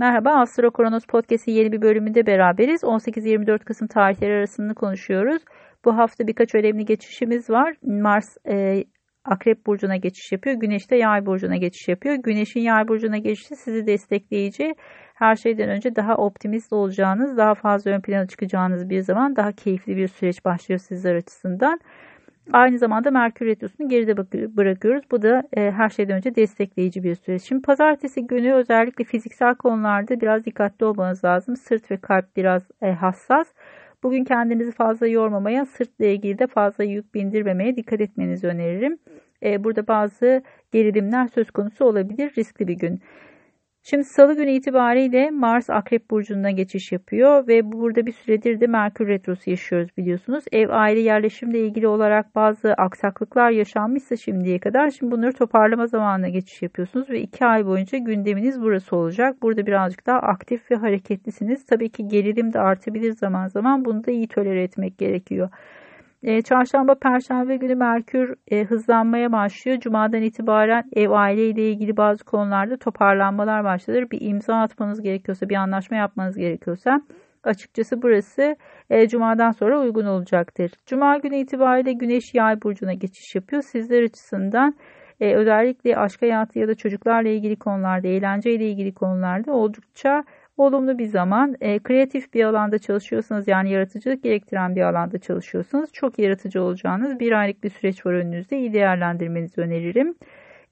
Merhaba Astro Kronos Podcast'in yeni bir bölümünde beraberiz. 18-24 Kasım tarihleri arasında konuşuyoruz. Bu hafta birkaç önemli geçişimiz var. Mars e, Akrep Burcu'na geçiş yapıyor. Güneş de Yay Burcu'na geçiş yapıyor. Güneş'in Yay Burcu'na geçişi sizi destekleyici, her şeyden önce daha optimist olacağınız, daha fazla ön plana çıkacağınız bir zaman, daha keyifli bir süreç başlıyor sizler açısından. Aynı zamanda Merkür Retrosu'nu geride bırakıyoruz. Bu da e, her şeyden önce destekleyici bir süreç. Şimdi pazartesi günü özellikle fiziksel konularda biraz dikkatli olmanız lazım. Sırt ve kalp biraz e, hassas. Bugün kendinizi fazla yormamaya, sırtla ilgili de fazla yük bindirmemeye dikkat etmenizi öneririm. E, burada bazı gerilimler söz konusu olabilir. Riskli bir gün. Şimdi salı günü itibariyle Mars Akrep Burcu'na geçiş yapıyor ve burada bir süredir de Merkür Retrosu yaşıyoruz biliyorsunuz. Ev aile yerleşimle ilgili olarak bazı aksaklıklar yaşanmışsa şimdiye kadar şimdi bunları toparlama zamanına geçiş yapıyorsunuz ve iki ay boyunca gündeminiz burası olacak. Burada birazcık daha aktif ve hareketlisiniz. Tabii ki gerilim de artabilir zaman zaman bunu da iyi tolere etmek gerekiyor. E, çarşamba, perşembe günü Merkür e, hızlanmaya başlıyor. Cuma'dan itibaren ev aile ile ilgili bazı konularda toparlanmalar başlar. Bir imza atmanız gerekiyorsa, bir anlaşma yapmanız gerekiyorsa açıkçası burası e, Cuma'dan sonra uygun olacaktır. Cuma günü itibariyle Güneş Yay burcuna geçiş yapıyor. Sizler açısından e, özellikle aşk hayatı ya da çocuklarla ilgili konularda, eğlence ile ilgili konularda oldukça olumlu bir zaman. E, kreatif bir alanda çalışıyorsanız yani yaratıcılık gerektiren bir alanda çalışıyorsanız çok yaratıcı olacağınız bir aylık bir süreç var önünüzde. İyi değerlendirmenizi öneririm.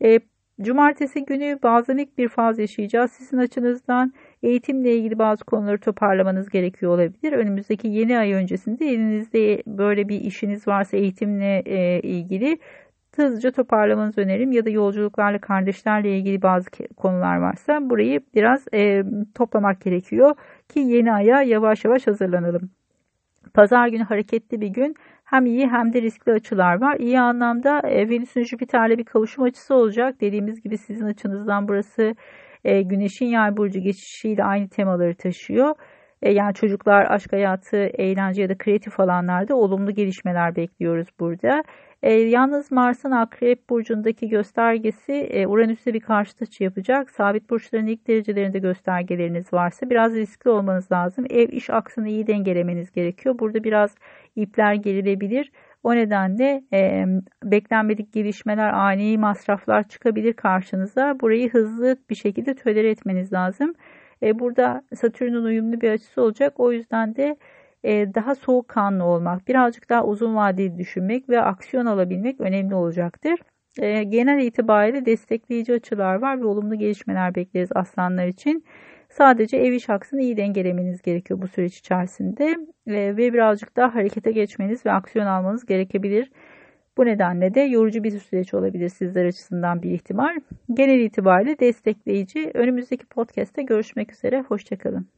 E, Cumartesi günü bazamik bir faz yaşayacağız. Sizin açınızdan eğitimle ilgili bazı konuları toparlamanız gerekiyor olabilir. Önümüzdeki yeni ay öncesinde elinizde böyle bir işiniz varsa eğitimle e, ilgili hızlıca toparlamanızı öneririm ya da yolculuklarla kardeşlerle ilgili bazı konular varsa burayı biraz e, toplamak gerekiyor ki yeni aya yavaş yavaş hazırlanalım. Pazar günü hareketli bir gün hem iyi hem de riskli açılar var. İyi anlamda e, Venüs'ün Jüpiter'le bir kavuşum açısı olacak. Dediğimiz gibi sizin açınızdan burası e, Güneş'in yay burcu geçişiyle aynı temaları taşıyor. E, yani çocuklar, aşk hayatı, eğlence ya da kreatif alanlarda olumlu gelişmeler bekliyoruz burada. E, yalnız Mars'ın Akrep Burcu'ndaki göstergesi e, Uranüs'e bir karşıt açı yapacak. Sabit burçların ilk derecelerinde göstergeleriniz varsa biraz riskli olmanız lazım. Ev iş aksını iyi dengelemeniz gerekiyor. Burada biraz ipler gerilebilir. O nedenle e, beklenmedik gelişmeler, ani masraflar çıkabilir karşınıza. Burayı hızlı bir şekilde tolere etmeniz lazım. E, burada Satürn'ün uyumlu bir açısı olacak. O yüzden de e, daha soğukkanlı olmak, birazcık daha uzun vadeli düşünmek ve aksiyon alabilmek önemli olacaktır. E, genel itibariyle destekleyici açılar var ve olumlu gelişmeler bekleriz aslanlar için. Sadece ev iş aksını iyi dengelemeniz gerekiyor bu süreç içerisinde e, ve birazcık daha harekete geçmeniz ve aksiyon almanız gerekebilir. Bu nedenle de yorucu bir süreç olabilir sizler açısından bir ihtimal. Genel itibariyle destekleyici. Önümüzdeki podcast'te görüşmek üzere. Hoşçakalın.